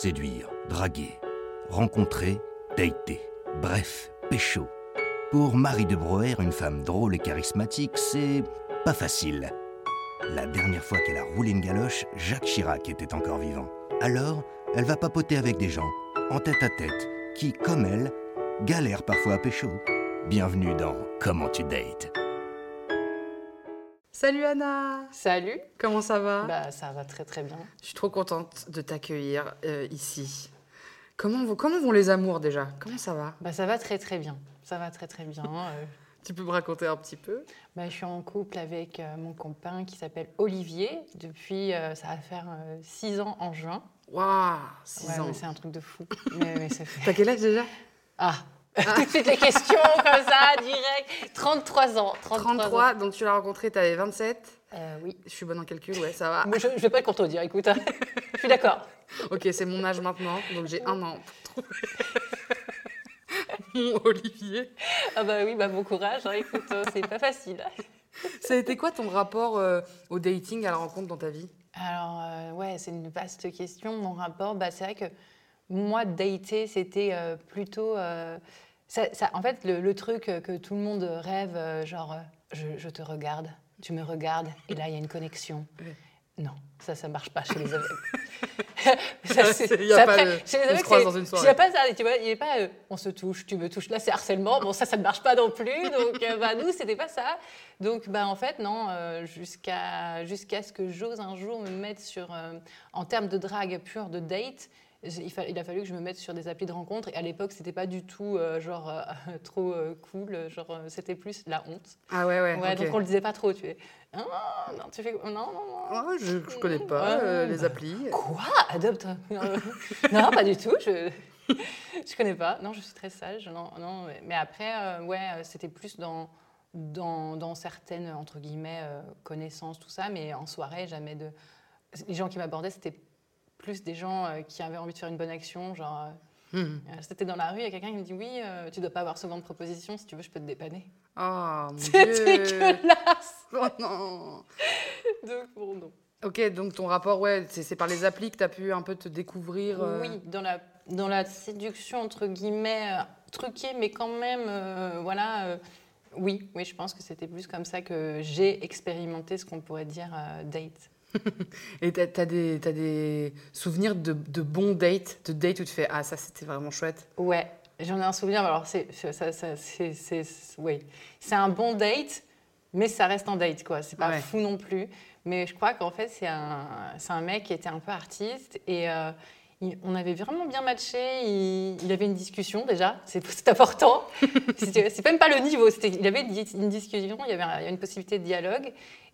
Séduire, draguer, rencontrer, dater. Bref, pécho. Pour Marie de Broer, une femme drôle et charismatique, c'est pas facile. La dernière fois qu'elle a roulé une galoche, Jacques Chirac était encore vivant. Alors, elle va papoter avec des gens, en tête à tête, qui, comme elle, galèrent parfois à pécho. Bienvenue dans Comment tu dates. Salut Anna Salut Comment ça va? Bah ça va très très bien. Je suis trop contente de t'accueillir euh, ici. Comment, vont- comment vont les amours déjà? Comment ça va? Bah ça va très très bien. Ça va très très bien. Euh, Tu peux me raconter un petit peu? Bah, je suis en couple avec euh, mon copain qui s'appelle Olivier depuis, ça va faire 6 ans en juin. Waouh 6 Ouais, ans c'est un truc de fou. mais, mais. T'as quel âge déjà? Ah Tout de suite les questions comme ça, direct. 33 ans. 33, 33, ans. donc tu l'as rencontré, t'avais 27. Euh, oui. Je suis bonne en calcul, ouais, ça va. Je, je vais pas le contredire, écoute. je suis d'accord. Ok, c'est mon âge maintenant, donc j'ai un an pour trouver mon Olivier. Ah bah oui, bah bon courage. hein, écoute, euh, c'est pas facile. Ça a été quoi ton rapport euh, au dating, à la rencontre dans ta vie? Alors, euh, ouais, c'est une vaste question. Mon rapport, bah, c'est vrai que moi, dater, c'était plutôt. Euh, ça- ça- en fait, le, le truc euh, que tout le monde rêve, euh, genre, euh, je, je te regarde, tu me regardes, et là, il y a une connexion. Non, ça, ça marche pas chez les aveugles. Ça, Il n'y a pas ça, tu vois, il n'y a pas euh, on se touche, tu me touches. Là, c'est harcèlement. Bon, ça, ça ne marche pas non plus. Donc, euh, bah, nous, c'était pas ça. Donc, bah, en fait, non, euh, jusqu'à jusqu'à ce que j'ose un jour me mettre sur, euh, en termes de drague pure, de date, il, a fallu que je me mette sur des applis de rencontre. Et à l'époque, c'était pas du tout euh, genre euh, trop euh, cool. Genre, c'était plus la honte. Ah ouais, ouais. Donc on le disait pas trop. Tu fais, Ah, non, tu fais, non, non, non. Ah, je, je connais pas Ouais, ouais, les applis. Quoi? Adopte Euh, Non, pas du tout. Je je connais pas. Non, je suis très sage. Non, non. mais- après, ouais, c'était plus dans, dans, dans certaines entre guillemets connaissances, tout ça. Mais en soirée, jamais de. Les gens qui m'abordaient, c'était plus des gens euh, qui avaient envie de faire une bonne action, genre. euh, Hmm. euh, C'était dans la rue, il y a quelqu'un qui me dit oui, euh, tu dois pas avoir souvent de propositions, si tu veux, je peux te dépanner. Oh mon C'est dégueulasse. Oh non Donc bon, non. Ok, donc ton rapport, ouais, c'est c'est par les applis que tu as pu un peu te découvrir. euh, Oui, dans la, dans la séduction, entre guillemets, euh, truquée, mais quand même, voilà. oui, oui, je pense que c'était plus comme ça que j'ai expérimenté ce qu'on pourrait dire date. Et t'as as des, t'as des souvenirs de, de bons dates, de dates où tu fais Ah, ça c'était vraiment chouette. Ouais, j'en ai un souvenir. Alors, c'est, ça, ça, c'est, c'est, oui. c'est un bon date, mais ça reste un date, quoi. C'est pas Ouais. fou non plus. Mais je crois qu'en fait, c'est un, c'est un mec qui était un peu artiste et euh, il- on avait vraiment bien matché. Il, il avait une discussion déjà, c'est, important. C'est même pas le niveau. C'était, il avait une, une discussion, il y avait un- il y avait une possibilité de dialogue.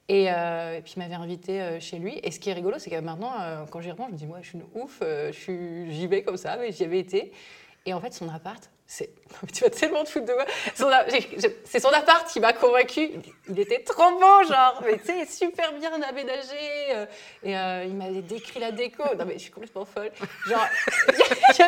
Et, euh, et puis il m'avait invité euh, chez lui. Et ce qui est rigolo, c'est que maintenant, euh, quand j'y repense, je me dis, moi, je suis une ouf, j'y vais comme ça, mais j'y avais été. Et en fait, son appart, tu vas tellement te foutre de moi. C'est son appart qui m'a convaincu. Il était trop beau, genre. Mais tu sais, super bien aménagé. euh, Et euh, il m'avait décrit la déco. Non, mais je suis complètement folle. Genre, il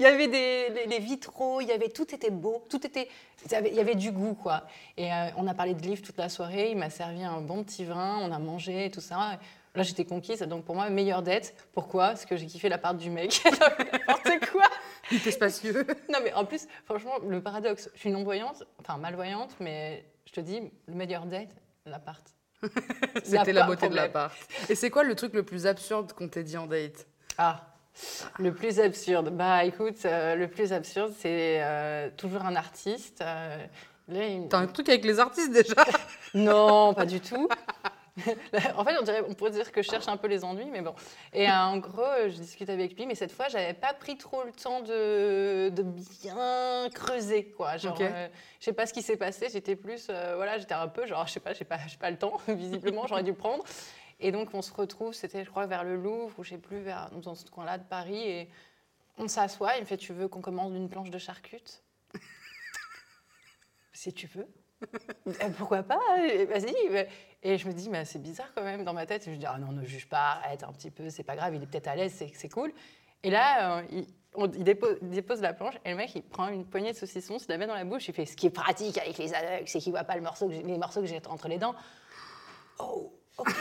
y avait, des, les, vitraux, il y avait, tout était beau. Tout était. Il y avait, du goût, quoi. Et euh, on a parlé de livres toute la soirée. Il m'a servi un bon petit vin. On a mangé tout ça. Là, j'étais conquise. Donc, pour moi, meilleure dette. Pourquoi? Parce que j'ai kiffé l'appart du mec. N'importe quoi. Il était spacieux. Non, mais en plus, franchement, le paradoxe, je suis non-voyante, enfin malvoyante, mais je te dis, le meilleur date, l'appart. C'était la beauté de l'appart. Et c'est quoi le truc le plus absurde qu'on t'ait dit en date? Ah, le plus absurde. Bah écoute, euh, le plus absurde, c'est euh, toujours un artiste. euh, T'as un truc avec les artistes déjà? Non, pas du tout. en fait, on, dirait, on pourrait dire que je cherche un peu les ennuis, mais bon. Et euh, en gros, je discute avec lui, mais cette fois, j'avais pas pris trop le temps de, de bien creuser, quoi. Genre, euh, je sais pas ce qui s'est passé. J'étais plus, euh, voilà, j'étais un peu, genre, je sais pas, j'ai pas, pas le temps. Visiblement, j'aurais dû prendre. Et donc, on se retrouve, c'était, je crois, vers le Louvre, ou je sais plus, vers, dans ce coin-là de Paris. Et on s'assoit, il me fait Tu veux qu'on commande une planche de charcute? Si tu veux. Eh, Pourquoi pas Vas-y. Et je me dis, mais c'est bizarre quand même dans ma tête. Je dis, ah non, ne juge pas, arrête un petit peu, c'est pas grave, il est peut-être à l'aise, c'est cool. Et là, euh, il, on- il dépose, la planche et le mec, il prend une poignée de saucisson, il la met dans la bouche, il fait Ce qui est pratique avec les aveugles, c'est qu'il voit pas le morceau que les morceaux que j'ai entre les dents. Oh, ok.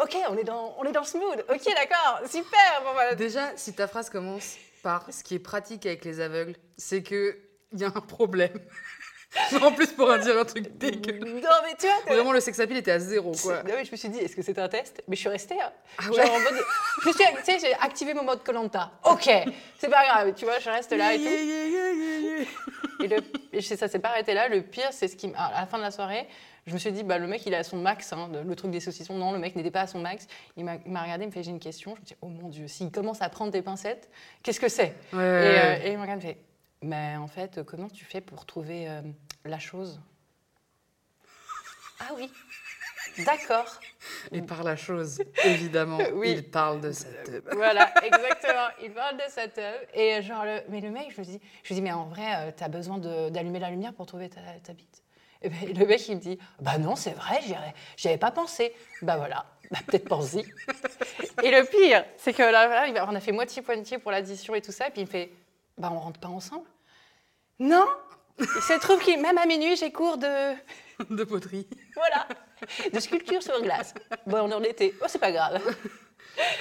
Ok, on est dans, on est dans le smooth. Ok, d'accord, super. Bon, voilà. Déjà, si ta phrase commence par ce qui est pratique avec les aveugles, c'est que il y a un problème. en plus, pour en dire un truc dégueu. Non, mais tu vois, Vraiment, le sex appeal était à zéro, quoi. Non, mais je me suis dit, est-ce que c'était un test? Mais je suis restée. hein. Ah Genre ouais en mode- je suis, tu sais, j'ai activé mon mode Colanta. Ok, c'est pas grave, tu vois, je reste là et tout. Et, le, et ça s'est pas arrêté là. Le pire, c'est ce qui, à la fin de la soirée, je me suis dit, bah, le mec, il est à son max. hein, le truc des saucissons, non, le mec n'était pas à son max. Il m'a regardé, il me fait, j'ai une question. Je me dis, oh mon Dieu, s'il commence à prendre des pincettes, qu'est-ce que c'est? Ouais, et, euh, et il me regarde, il me fait, mais en fait, comment tu fais pour trouver euh, la chose? Ah oui, d'accord. Et par la chose, évidemment, Oui. il parle de cette. Voilà, exactement. Il parle de cette œuvre. Et euh, genre, le, mais le mec, je me dis, je lui dis, mais en vrai, euh, t'as besoin de- d'allumer la lumière pour trouver ta, ta bite? Et ben, le mec, il me dit, bah non, c'est vrai, j'y avais- pas pensé. Bah voilà, bah peut-être pense-y. et le pire, c'est que là, voilà, on a fait moitié-moitié pour l'addition et tout ça, et puis il me fait, bah on rentre pas ensemble. Non? Il se trouve que même à minuit, j'ai cours de. de poterie. Voilà, de sculpture sur glace. Bon, on est en été. Oh, c'est pas grave.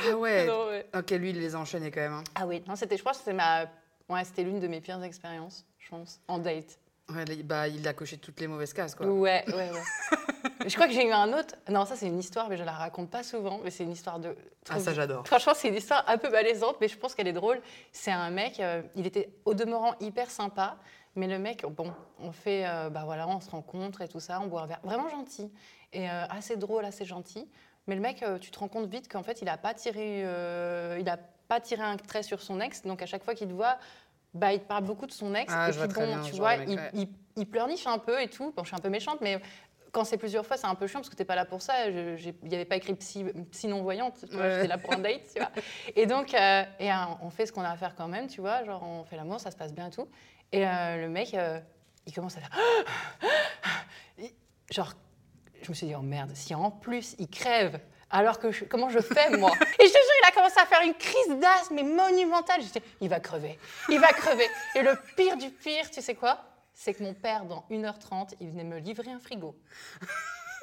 Ah ouais. Non, ouais. Ok, lui, il les a enchaînés quand même. hein. Ah oui, non, c'était, je crois que c'était ma, ouais, c'était l'une de mes pires expériences, je pense, en date. Ouais, bah, il a coché toutes les mauvaises cases, quoi. Ouais, ouais, ouais. Je crois que j'ai eu un autre. Non, ça c'est une histoire, mais je la raconte pas souvent. Mais c'est une histoire de. Ah, ça, j'adore. Franchement, c'est une histoire un peu malaisante, mais je pense qu'elle est drôle. C'est un mec, euh, il était au demeurant hyper sympa, mais le mec, bon, on fait, euh, bah voilà, on se rencontre et tout ça, on boit un verre, vraiment gentil et euh, assez drôle, assez gentil. Mais le mec, tu te rends compte vite qu'en fait, il a pas tiré, euh, il a pas tiré un trait sur son ex, donc à chaque fois qu'il te voit. Bah, il parle beaucoup de son ex. Ah, et je puis vois très bon, bien tu vois, mec, il, ouais. il, il pleurniche un peu et tout. Bon, je suis un peu méchante, mais quand c'est plusieurs fois, c'est un peu chiant parce que t'es pas là pour ça. Il n'y avait pas écrit psy, psy non-voyante, Ouais. j'étais là pour un date, tu vois. Et donc, euh, et, euh, on fait ce qu'on a à faire quand même, tu vois, genre on fait l'amour, ça se passe bien et tout. Et euh, le mec, euh, il commence à faire... Genre, je me suis dit, oh merde, si en plus il crève, alors que je- comment je fais moi Et je te jure, il a commencé à faire une crise d'asthme mais monumentale. Je dis, il va crever, il va crever. Et le pire du pire, tu sais quoi? C'est que mon père, dans 1h30, il venait me livrer un frigo.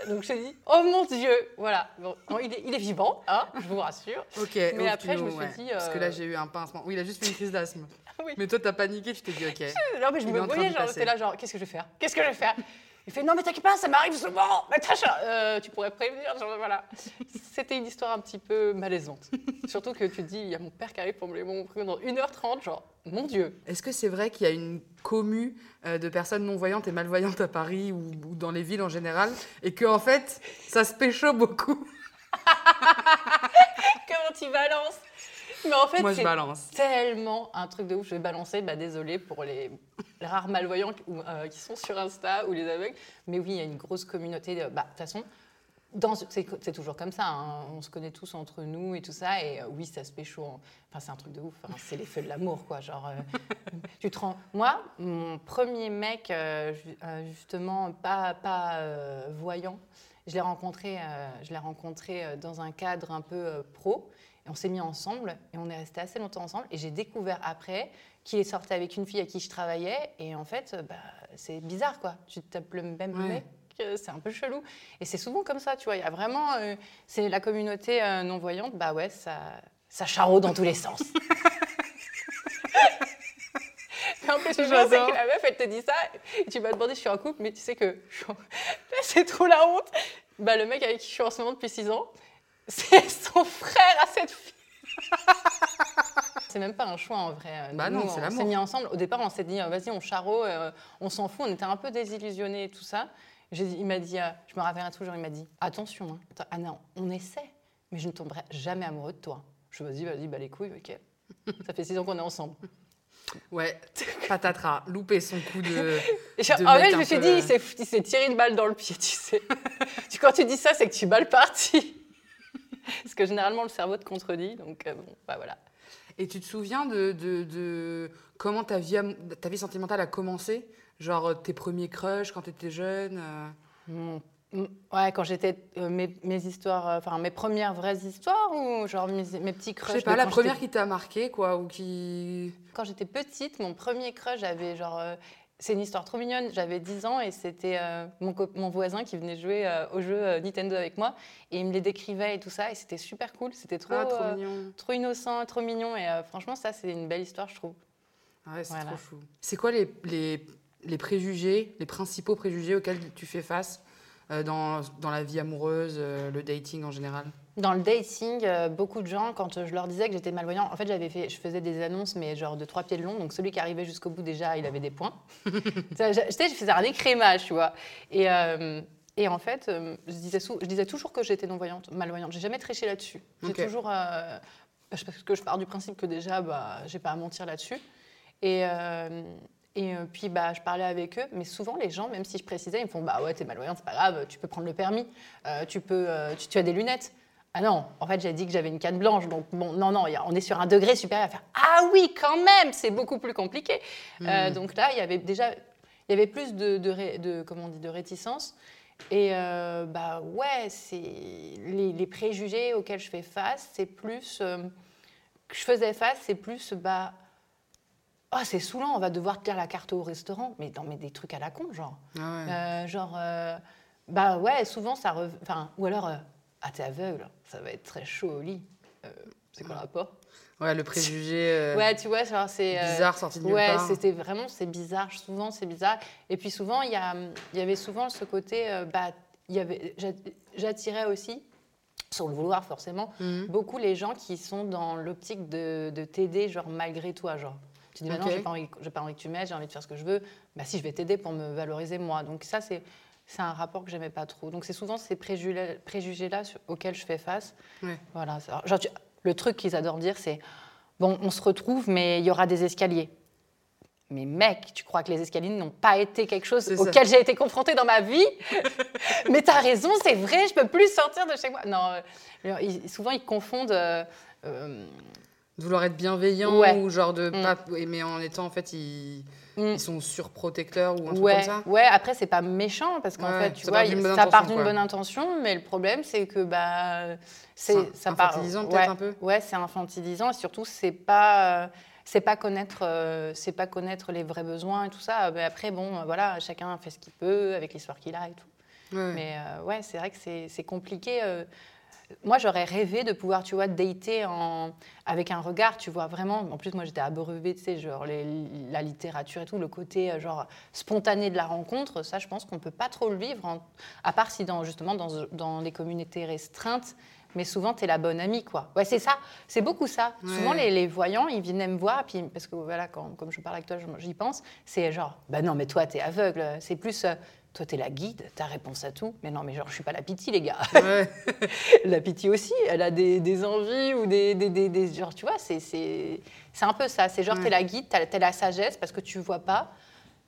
Donc je dis, oh mon Dieu, voilà. Bon, non, il, est, il est vivant, hein, je vous rassure. Ok. Mais après, je me suis dit, Parce que euh, là, j'ai eu un pincement. Oui, il a juste fait une crise d'asthme. Oui. Mais toi, t'as paniqué, tu t'es dit, ok. Non, mais je Il me voyais, genre, j'étais là, genre, qu'est-ce que je vais faire? Qu'est-ce que je vais faire? Il fait, non, mais t'inquiète pas, ça m'arrive souvent. Natacha, euh, tu pourrais prévenir. Genre, voilà. C'était une histoire un petit peu malaisante. Surtout que tu te dis, il y a mon père qui arrive pour me lever mon frigo dans 1h30, genre, mon Dieu. Est-ce que c'est vrai qu'il y a une commu euh, de personnes non-voyantes et malvoyantes à Paris ou, ou dans les villes en général et que en fait, ça se pécho beaucoup? Comment tu balances Mais en fait, Moi, je c'est balance. tellement un truc de ouf. Je vais balancer, bah désolé pour les, les rares malvoyants qui, euh, qui sont sur Insta ou les aveugles. Mais oui, il y a une grosse communauté. De, bah, toute façon, c'est toujours comme ça. hein. On se connaît tous entre nous et tout ça. Et euh, oui, ça se pécho. en- Enfin, c'est un truc de ouf. hein. C'est les feux de l'amour, quoi. Genre, euh, tu te rends- Moi, mon premier mec, euh, ju- justement, pas, pas voyant, je l'ai rencontré, je rencontré dans un cadre un peu pro. Et on s'est mis ensemble et on est resté assez longtemps ensemble. Et j'ai découvert après qu'il est sorti avec une fille à qui je travaillais. Et en fait, euh, bah, c'est bizarre, quoi. Tu tapes le même Ouais. mec. euh, C'est un peu chelou. Et c'est souvent comme ça, tu vois. Il y a vraiment. euh, c'est la communauté euh, non-voyante, bah ouais, ça, ça charaude dans tous les sens. Mais en plus, je sais que la meuf, elle te dit ça, et tu vas demander si je suis en couple, mais tu sais que c'est trop la honte. Bah, le mec avec qui je suis en ce moment depuis 6 ans, c'est son frère à cette fille. C'est même pas un choix en vrai. Bah Nous, non, c'est on s'est mis ensemble. Au départ, on s'est dit, euh, vas-y, on charot, euh, on s'en fout. On était un peu désillusionnés et tout ça. Dit- il m'a dit, euh, je me rappellerai toujours, il m'a dit, attention, hein, Anna, on essaie, mais je ne tomberai jamais amoureux de toi. Je me dis, vas-y, bah les couilles, ok. Ça fait 6 ans qu'on est ensemble. Ouais, patatras, loupé son coup de. En fait, je me suis peu, dit, euh, il s'est- tiré une balle dans le pied, tu sais. Tu- Quand tu dis ça, c'est que tu es mal parti. que généralement le cerveau te contredit. Donc euh, bon, bah voilà. Et tu te souviens de, de, de comment ta vie, ta vie sentimentale a commencé? Genre euh, tes premiers crushs quand tu étais jeune euh, Ouais, quand j'étais euh, mes, mes histoires, enfin mes premières vraies histoires ou genre mes, mes petits Je crushs. sais de pas, la première qui t'a marqué, quoi, ou qui. Quand j'étais petite, mon premier crush, j'avais genre. C'est une histoire trop mignonne. J'avais 10 ans et c'était euh, mon, voisin qui venait jouer euh, au jeu euh, Nintendo avec moi et il me les décrivait et tout ça et c'était super cool. C'était trop, Ah, trop euh, mignon. trop innocent, trop mignon et franchement ça c'est une belle histoire je trouve. Ah Ouais, c'est Voilà. trop chou. C'est quoi les, les, les préjugés, les principaux préjugés auxquels tu fais face dans, dans la vie amoureuse, le dating en général? Dans le dating, euh, beaucoup de gens, quand je leur disais que j'étais malvoyant, en fait, j'avais fait, je faisais des annonces, mais genre de trois pieds de long. Donc celui qui arrivait jusqu'au bout, déjà, il avait des points. Tu sais, je faisais un écrémage, tu vois. Et, euh, et en fait, euh, je, disais sou- je disais toujours que j'étais non-voyante, malvoyante. J'ai jamais triché là-dessus. J'ai toujours. parce que je pars du principe que déjà, bah, j'ai pas à mentir là-dessus. Et. et puis bah, je parlais avec eux, mais souvent les gens, même si je précisais, ils me font bah ouais t'es malvoyante, c'est pas grave, tu peux prendre le permis, euh, tu peux, euh, tu, tu as des lunettes. Ah non, en fait j'ai dit que j'avais une canne blanche, donc bon non non, on est sur un degré supérieur à faire ah oui quand même, c'est beaucoup plus compliqué. Euh, donc là il y avait déjà, il y avait plus de, de, de- comment on dit, de réticence. Et euh, bah ouais, c'est les, les préjugés auxquels je fais face, c'est plus euh, que je faisais face, c'est plus bah oh c'est saoulant, on va devoir te dire la carte au restaurant, mais non mais des trucs à la con genre. Ah ouais. Genre, bah ouais, souvent ça Enfin, ou alors, ah, t'es aveugle, ça va être très chaud au lit. Euh, c'est quoi le rapport? Ouais, le préjugé euh, Ouais, tu vois, c'est. euh, bizarre sorti de nulle Ouais, c'était vraiment, c'est bizarre. Souvent, c'est bizarre. Et puis souvent, il y, y avait souvent ce côté, euh, bah, y avait, j'attirais aussi, sans le vouloir forcément, Mhm. beaucoup les gens qui sont dans l'optique de, de t'aider, genre malgré toi, genre. Tu dis, bah non, Ok. j'ai pas, envie, j'ai pas envie que tu m'aides, j'ai envie de faire ce que je veux. Bah si, je vais t'aider pour me valoriser moi. Donc ça, c'est, c'est un rapport que j'aimais pas trop. Donc c'est souvent ces préjugés, préjugés-là auxquels je fais face. Ouais. Voilà. Genre, le truc qu'ils adorent dire, c'est, bon, on se retrouve, mais il y aura des escaliers. Mais mec, tu crois que les escaliers n'ont pas été quelque chose auquel j'ai été confrontée dans ma vie? Mais t'as raison, c'est vrai, je peux plus sortir de chez moi. Non, euh, souvent ils confondent. euh, euh, De vouloir être bienveillant Ouais. ou genre de Mm. pas. Mais en étant, en fait, ils, mm, ils sont surprotecteurs ou un truc ouais, comme ça. ouais. Après, c'est pas méchant parce qu'en Ouais, fait, tu ça vois, part il- ça part intention, d'une bonne intention, mais le problème, c'est que bah, C'est ça part. infantilisant, peut-être, ouais, un peu Ouais, c'est infantilisant et surtout, c'est pas. euh, c'est pas connaître, euh, c'est pas connaître les vrais besoins et tout ça. Mais après, bon, euh, voilà, chacun fait ce qu'il peut avec l'histoire qu'il a et tout. Mais euh, ouais, c'est vrai que c'est c'est compliqué. Moi, j'aurais rêvé de pouvoir, tu vois, dater en... avec un regard, tu vois, vraiment. En plus, moi, j'étais abreuvée, tu sais, genre les- la littérature et tout, le côté, euh, genre, spontané de la rencontre. Ça, je pense qu'on peut pas trop le vivre, en- à part si, dans, justement, dans, dans les communautés restreintes. Mais souvent, tu es la bonne amie, quoi. Ouais, c'est ça. C'est beaucoup ça. Ouais. Souvent, les, les voyants, ils viennent me voir, puis, parce que, voilà, quand, comme je parle avec toi, j'y pense, c'est genre, bah non, mais toi, tu es aveugle. C'est plus, euh, toi, tu es la guide, tu as réponse à tout. Mais non, mais genre, je suis pas la pitié, les gars. Ouais. la pitié aussi, elle a des, des envies ou des, des, des- des- genre, tu vois, c'est c'est c'est un peu ça. C'est genre, Ouais. tu es la guide, tu as, la sagesse parce que tu vois pas.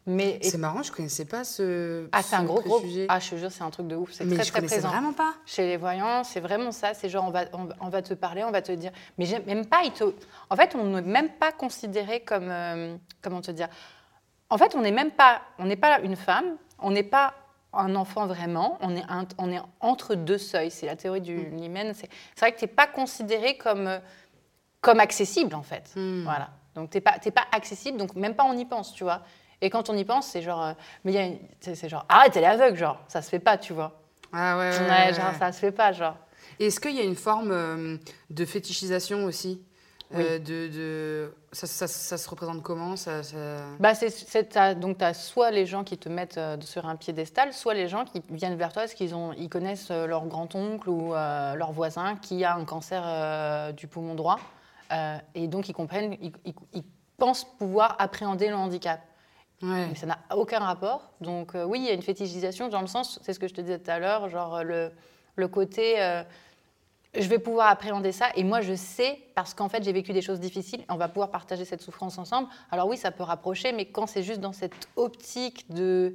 Mais C'est marrant, je connaissais pas ce. ah, c'est un gros, gros. préjugé. Ah, je te jure, c'est un truc de ouf. C'est très, je très connaissais présent. vraiment pas. Chez les voyants, c'est vraiment ça. C'est genre, on va, on, va- on va te parler, on va te dire. Mais même pas. te- En fait, on n'est même pas considéré comme. euh, comment te dire? En fait, on n'est même pas. On n'est pas une femme. On n'est pas un enfant vraiment. On est, un- on est entre deux seuils. C'est la théorie du Mm. C'est vrai que tu n'es pas considéré comme, euh, comme accessible, en fait. Hmm. Voilà. Donc, tu n'es pas, accessible. Donc, même pas on y pense, tu vois. Et quand on y pense, c'est genre. euh, mais il y a une- c'est genre. Arrête, elle est aveugle, genre. Ça se fait pas, tu vois. Ah ouais, ouais, Ouais, ouais, genre, ça se fait pas, genre. Est-ce qu'il y a une forme euh, de fétichisation aussi? Euh, de, de... Ça, ça- ça se représente comment ça, ça- Bah, donc, tu as soit les gens qui te mettent euh, sur un piédestal, soit les gens qui viennent vers toi parce qu'ils ils connaissent euh, leur grand-oncle ou euh, leur voisin qui a un cancer euh, du poumon droit. Et donc, ils comprennent, ils, ils- ils pensent pouvoir appréhender le handicap. Ouais. Mais ça n'a aucun rapport. Donc, oui, il y a une fétichisation dans le sens, c'est ce que je te disais tout à l'heure, genre le, le côté. Je vais pouvoir appréhender ça et moi je sais parce qu'en fait j'ai vécu des choses difficiles on va pouvoir partager cette souffrance ensemble. Alors oui ça peut rapprocher mais quand c'est juste dans cette optique de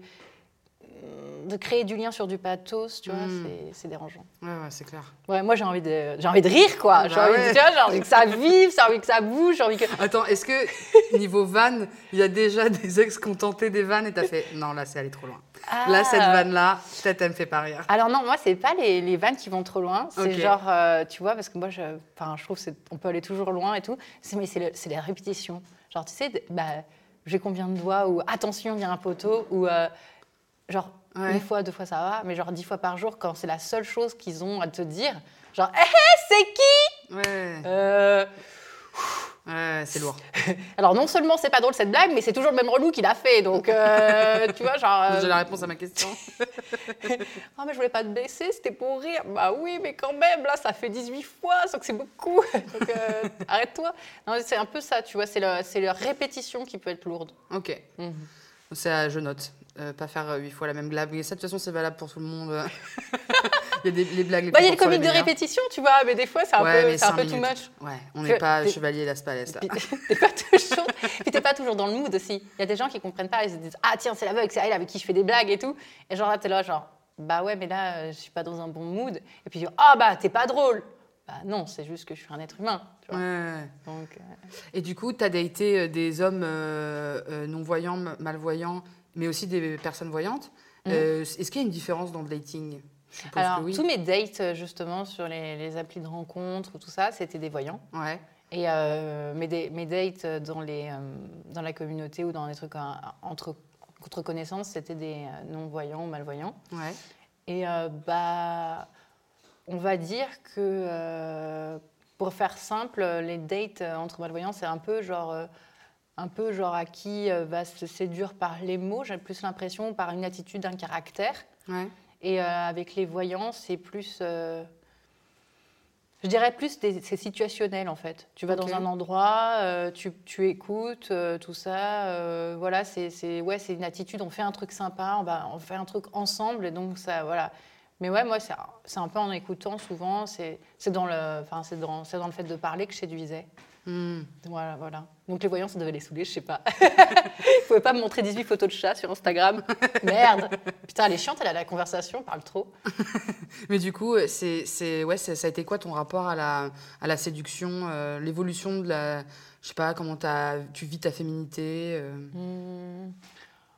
de créer du lien sur du pathos, tu vois, Mm. c'est- dérangeant. Ouais, ouais, c'est clair. Ouais, moi j'ai envie de, j'ai envie de rire quoi. J'ai Bah envie, ouais. j'ai envie que ça vive, j'ai envie que ça bouge, j'ai envie que. Attends, est-ce que niveau van, il y a déjà des ex qui ont tenté des vannes et t'as fait non, là, c'est allé trop loin. Là, cette Ah. vanne-là, peut-être elle me fait pas rire. Alors non, moi c'est pas les, les vannes qui vont trop loin. C'est genre, euh, tu vois, parce que moi, je, enfin, je trouve qu'on peut aller toujours loin et tout. Mais c'est c'est les répétitions. Genre, tu sais, bah, j'ai combien de doigts ou attention, il y a un poteau ou euh, genre Ouais. une fois, deux fois ça va, mais genre dix fois par jour quand c'est la seule chose qu'ils ont à te dire. Genre, hé, hé, c'est qui? Ouais, Euh, ouais, c'est lourd. Alors non seulement c'est pas drôle cette blague, mais c'est toujours le même relou qui l'a fait. Donc euh, tu vois, genre. euh, J'ai la réponse à ma question. Ah mais je voulais pas te blesser, c'était pour rire. Bah oui, mais quand même, là, ça fait 18 fois, sauf que c'est beaucoup. Donc euh, arrête-toi. Non, C'est un peu ça, tu vois, c'est la répétition qui peut être lourde. Ok, Mhm. à- je note. Euh, pas faire euh, huit fois la même blague. Mais ça, de toute façon, c'est valable pour tout le monde. il y a des les blagues Bah, il y a sont comiques de répétition, tu vois, mais des fois, c'est un Ouais, peu, c'est un peu too much. Ouais, on n'est pas t'es- chevalier Las Palais, là. T'es pas toujours, t'es pas toujours dans le mood aussi. Il y a des gens qui comprennent pas, ils se disent ah tiens c'est l'aveugle, c'est elle avec qui je fais des blagues et tout. Et genre là t'es là genre bah ouais mais là euh, je suis pas dans un bon mood. Et puis ah bah t'es pas drôle. Bah non c'est juste que je suis un être humain. Tu vois. Ouais. Donc euh, Et du coup, tu as daté des hommes euh, non-voyants, malvoyants, mais aussi des personnes voyantes. Mhm. Euh, Est-ce qu'il y a une différence dans le dating? Alors, oui. tous mes dates, euh, justement, sur les, les applis de rencontres ou tout ça, c'était des voyants. Ouais. Et euh, mes, da- mes dates dans, les, dans la communauté ou dans des trucs entre, entre connaissances, c'était des non-voyants ou malvoyants. Ouais. Et euh, bah, on va dire que, pour faire simple, les dates entre malvoyants, c'est un peu genre. Un peu genre à qui euh, va se séduire par les mots, j'ai plus l'impression, par une attitude, un caractère. Ouais. Et euh, avec les voyants, c'est plus. euh, je dirais plus, c'est situationnel en fait. Tu vas dans un endroit, euh, tu, tu écoutes, tout ça. voilà, c'est ouais, une attitude. On fait un truc sympa, on, va, on fait un truc ensemble. Et donc, ça, voilà. Mais ouais, moi, c'est un peu en écoutant souvent. C'est dans, le- dans, c'est dans le fait de parler que je séduisais. Hmm. Voilà, voilà. Donc les voyants, ça devait les saouler, je sais pas. Ils pouvaient pas me montrer 18 photos de chats sur Instagram. Merde. Putain, elle est chiante, elle a la conversation, parle trop. Mais du coup, euh, c'est, c'est, ouais, ça a été quoi ton rapport à la, à la séduction, euh, l'évolution de la. Je sais pas, comment t'as- tu vis ta féminité euh, Hmm.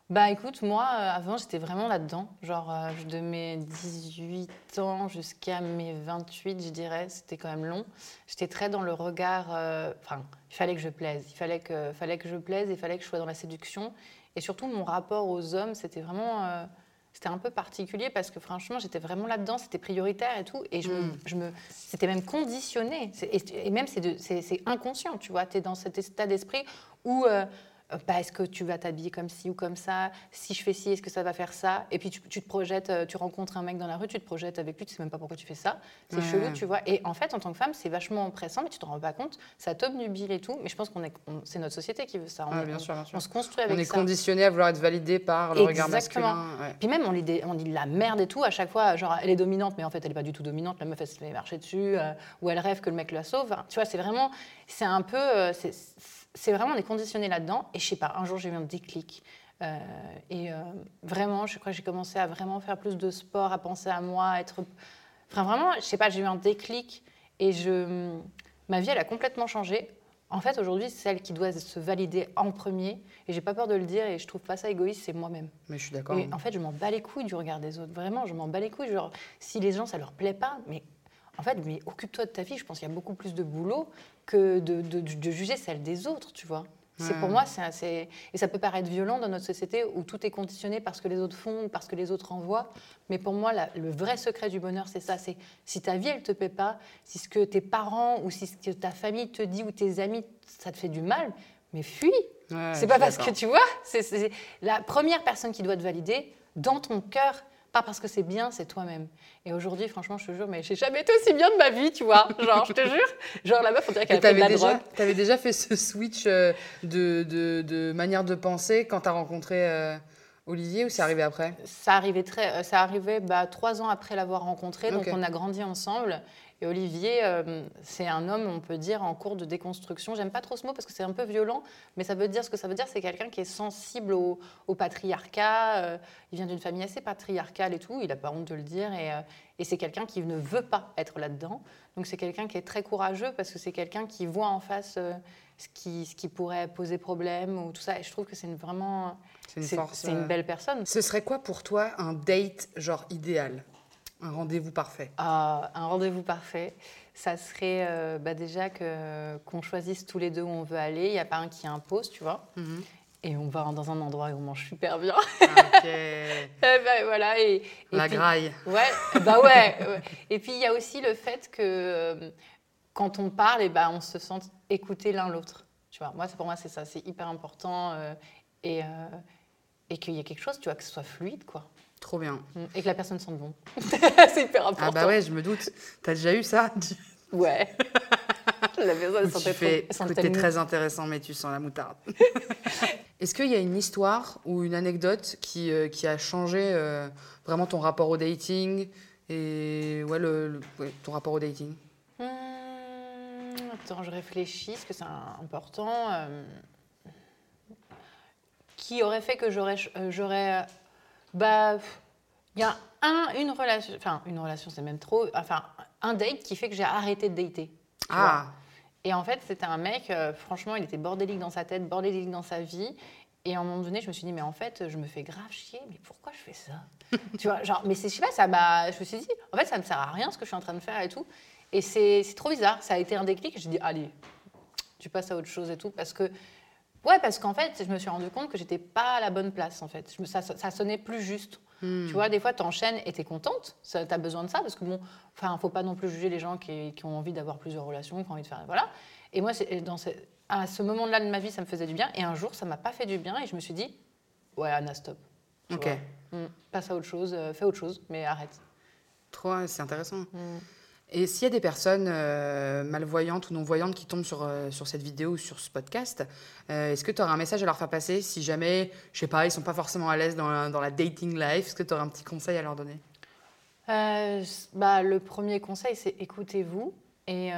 Bah écoute, moi, euh, avant, j'étais vraiment là-dedans. Genre, euh, de mes 18 ans jusqu'à mes 28, je dirais, c'était quand même long. J'étais très dans le regard... euh, Enfin, il fallait que je plaise. Il fallait que, fallait que je plaise et il fallait que je sois dans la séduction. Et surtout, mon rapport aux hommes, c'était vraiment... euh, c'était un peu particulier parce que franchement, j'étais vraiment là-dedans, c'était prioritaire et tout. Et je me, Mm. je me, c'était même conditionné. Et, et même, c'est de- c'est c'est inconscient, tu vois. Tu es dans cet état d'esprit où... euh, bah, est-ce que tu vas t'habiller comme ci ou comme ça Si je fais ci, est-ce que ça va faire ça? Et puis tu, tu te projettes, euh, tu rencontres un mec dans la rue, tu te projettes avec lui, tu sais même pas pourquoi tu fais ça. C'est Ouais. chelou, tu vois. Et en fait, en tant que femme, c'est vachement oppressant, mais tu te rends pas compte. Ça t'obnubile et tout. Mais je pense qu'on est, on- c'est notre société qui veut ça. On, ouais, est- bien on- sûr, bien sûr. on se construit On avec est ça. conditionné à vouloir être validé par le regard Exactement. masculin. ouais. Puis même, on, lit on la merde et tout à chaque fois. Genre, elle est dominante, mais en fait, elle n'est pas du tout dominante. La meuf, elle se fait marcher dessus. euh, ou elle rêve que le mec la sauve. Tu vois, c'est vraiment. C'est un peu. euh, c'est- c'est vraiment, on est conditionné là-dedans. Et je sais pas, un jour, j'ai eu un déclic. Euh, et euh, vraiment, je crois que j'ai commencé à vraiment faire plus de sport, à penser à moi, à être. Enfin, vraiment, je sais pas, j'ai eu un déclic. Et je. Ma vie, elle a complètement changé. En fait, aujourd'hui, celle qui doit se valider en premier, et j'ai pas peur de le dire, et je trouve pas ça égoïste, c'est moi-même. Mais je suis d'accord. En fait, je m'en bats les couilles du regard des autres. Vraiment, je m'en bats les couilles. Genre, si les gens, ça leur plaît pas, mais en fait, mais occupe-toi de ta vie. Je pense qu'il y a beaucoup plus de boulot que de, de- de juger celle des autres, tu vois. C'est pour moi, c'est, et ça peut paraître violent dans notre société où tout est conditionné parce que les autres font, parce que les autres envoient. Mais pour moi, la- le vrai secret du bonheur, c'est ça. C'est si ta vie, elle te plaît pas, si ce que tes parents ou si ce que ta famille te dit ou tes amis, ça te fait du mal, mais fuis. Ouais, C'est pas parce que tu vois, c'est la première personne qui doit te valider dans ton cœur, pas parce que c'est bien, c'est toi-même. Et aujourd'hui, franchement, je te jure, mais j'ai jamais été aussi bien de ma vie, tu vois. Genre, je te jure, genre la meuf, on dirait qu'elle a de la déjà, drogue. t'avais déjà fait ce switch euh, de, de, de manière de penser quand t'as rencontré euh, Olivier ou c'est arrivé après? Ça arrivait très, euh, ça arrivait bah, trois ans après l'avoir rencontré, donc on a grandi ensemble. Et Olivier, euh, c'est un homme, on peut dire, en cours de déconstruction. J'aime pas trop ce mot parce que c'est un peu violent, mais ça veut dire ce que ça veut dire. C'est quelqu'un qui est sensible au, au patriarcat. euh, il vient d'une famille assez patriarcale et tout. Il n'a pas honte de le dire. Et, euh, et c'est quelqu'un qui ne veut pas être là-dedans. Donc c'est quelqu'un qui est très courageux parce que c'est quelqu'un qui voit en face ce, qui, ce qui pourrait poser problème ou tout ça. Et je trouve que c'est vraiment. C'est une force, une belle personne. Ce serait quoi pour toi un date genre idéal? Un rendez-vous parfait Ah, un rendez-vous parfait, ça serait euh, bah, déjà que qu'on choisisse tous les deux où on veut aller. Il n'y a pas un qui impose, tu vois. Mhm. Et on va dans un endroit où on mange super bien. Ok. Eh ben, voilà. Et, et La puis- graille. Ouais, bah ouais, ouais. Et puis il y a aussi le fait que euh, quand on parle, et ben on se sente écouter l'un l'autre. Tu vois, moi, c'est- pour moi, c'est ça, c'est hyper important. euh, et et qu'il y ait quelque chose, tu vois, que ce soit fluide, quoi. Trop bien. Et que la personne sente bon. c'est hyper important. Ah bah ouais, je me doute. T'as déjà eu ça Ouais. la personne Tu sentait fais trop- très intéressant, mais tu sens la moutarde. Est-ce qu'il y a une histoire ou une anecdote qui, euh, qui a changé euh, vraiment ton rapport au dating et ouais, le, le- ouais, ton rapport au dating? Hum, attends, je réfléchis, parce que c'est important. euh, qui aurait fait que j'aurais. Bah, il y a un, une relation. Enfin, une relation, c'est même trop. Enfin, un date qui fait que j'ai arrêté de dater. Ah, Et en fait, c'était un mec, euh, franchement, il était bordélique dans sa tête, bordélique dans sa vie. Et à un moment donné, je me suis dit, mais en fait, je me fais grave chier, mais pourquoi je fais ça? Tu vois, genre, mais c'est, je sais pas, ça m'a. Je me suis dit, en fait, ça ne sert à rien ce que je suis en train de faire et tout. Et c'est, c'est trop bizarre. Ça a été un déclic. J'ai dit, allez, tu passes à autre chose et tout. Parce que. Ouais, parce qu'en fait, je me suis rendu compte que j'étais pas à la bonne place, en fait. Je me, ça, ça sonnait plus juste. Hmm. Tu vois, des fois, tu enchaînes et tu es contente. Tu as besoin de ça parce que, bon, enfin, faut pas non plus juger les gens qui, qui ont envie d'avoir plusieurs relations, qui ont envie de faire. Voilà. Et moi, dans ce- à ce moment-là de ma vie, ça me faisait du bien. Et un jour, ça m'a pas fait du bien. Et je me suis dit, ouais, Anna, stop. Ok. vois. Mm, passe à autre chose, euh, fais autre chose, mais arrête. trop, c'est intéressant. Mm. Et s'il y a des personnes euh, malvoyantes ou non-voyantes qui tombent sur, euh, sur cette vidéo ou sur ce podcast, euh, est-ce que tu auras un message à leur faire passer si jamais, je sais pas, ils sont pas forcément à l'aise dans la, dans la dating life Est-ce que tu auras un petit conseil à leur donner? Bah, le premier conseil, c'est écoutez-vous. Et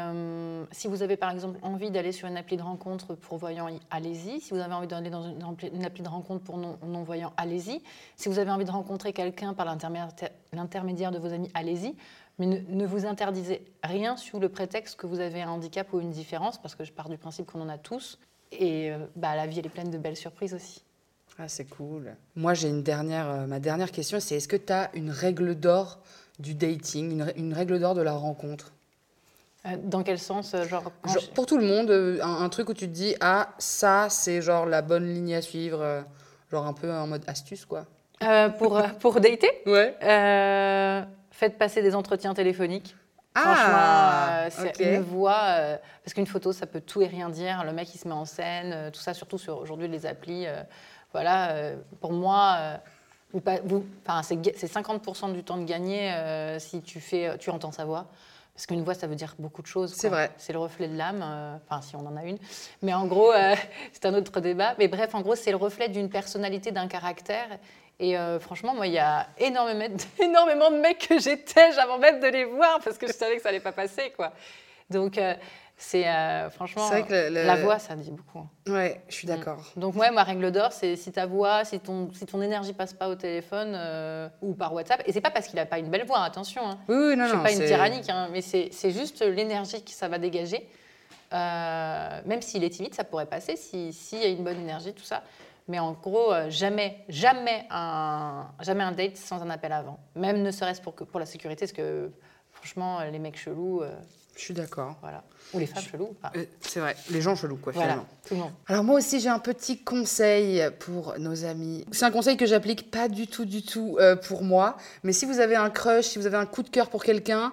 si vous avez par exemple envie d'aller sur une appli de rencontre pour voyants, allez-y. Si vous avez envie d'aller dans une une appli de rencontre pour non- non-voyants, allez-y. Si vous avez envie de rencontrer quelqu'un par l'intermédiaire de vos amis, allez-y. Mais ne, ne vous interdisez rien sous le prétexte que vous avez un handicap ou une différence, parce que je pars du principe qu'on en a tous. Et euh, bah, la vie, elle est pleine de belles surprises aussi. Ah, c'est cool. Moi, j'ai une dernière, euh, ma dernière question, c'est est-ce que tu as une règle d'or du dating, une, rè- une règle d'or de la rencontre? Euh, dans quel sens genre, quand Genre, je- Pour tout le monde, un, un truc où tu te dis, ah, ça, c'est genre la bonne ligne à suivre, euh, genre un peu en mode astuce, quoi. Pour, pour dater? Ouais. Faites passer des entretiens téléphoniques. Ah, Franchement, euh, c'est une voix. euh, parce qu'une photo, ça peut tout et rien dire. Le mec, il se met en scène, euh, tout ça, surtout sur aujourd'hui les applis. voilà, pour moi, vous, vous- c'est ga- c'est 50% du temps de gagner si tu, fais, tu entends sa voix. Parce qu'une voix, ça veut dire beaucoup de choses. C'est vrai. C'est le reflet de l'âme, enfin, si on en a une. Mais en gros, c'est un autre débat. Mais bref, en gros, c'est le reflet d'une personnalité, d'un caractère. Et euh, franchement, moi, il y a énormément de, énormément de mecs que j'étais avant même de les voir parce que je savais que ça allait pas passer, quoi. Donc, euh, c'est euh, franchement, vrai que le- la voix, ça dit beaucoup. Ouais, je suis d'accord. Donc, ouais, ma règle d'or, c'est si ta voix, si ton, si ton énergie passe pas au téléphone euh, ou par WhatsApp, et c'est pas parce qu'il a pas une belle voix, attention. hein. Oui, oui, non, je suis non. pas une tyrannique, hein, mais c'est juste l'énergie que ça va dégager. Même s'il est timide, ça pourrait passer s'il y a une bonne énergie, tout ça. Mais en gros, euh, jamais, jamais un, jamais un date sans un appel avant. Même ne serait-ce pour, que- pour la sécurité, parce que franchement, les mecs chelous, euh, Je suis d'accord. voilà. Ou les femmes cheloues, enfin, Euh, c'est vrai, les gens chelous, quoi, voilà, finalement. tout le monde. Alors moi aussi j'ai un petit conseil pour nos amis. C'est un conseil que j'applique pas du tout du tout euh, pour moi, mais si vous avez un crush, si vous avez un coup de cœur pour quelqu'un,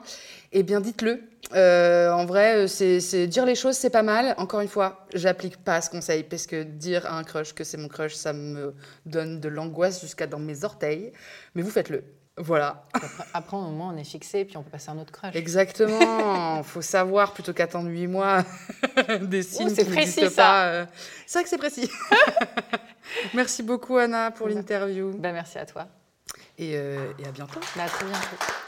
eh bien dites-le. Euh, en vrai, c'est c'est- dire les choses c'est pas mal. Encore une fois, j'applique pas ce conseil parce que dire à un crush que c'est mon crush, ça me donne de l'angoisse jusqu'à dans mes orteils. Mais vous faites-le. Voilà. Après, après, au moins, on est fixé, puis on peut passer à un autre crush. Exactement. Faut savoir plutôt qu'attendre 8 mois des signes c'est qui précis, n'existent pas. euh. C'est vrai que c'est précis. Merci beaucoup Anna pour Ouais. l'interview Ben, merci à toi. et, euh, et à bientôt. Ben, à très bientôt.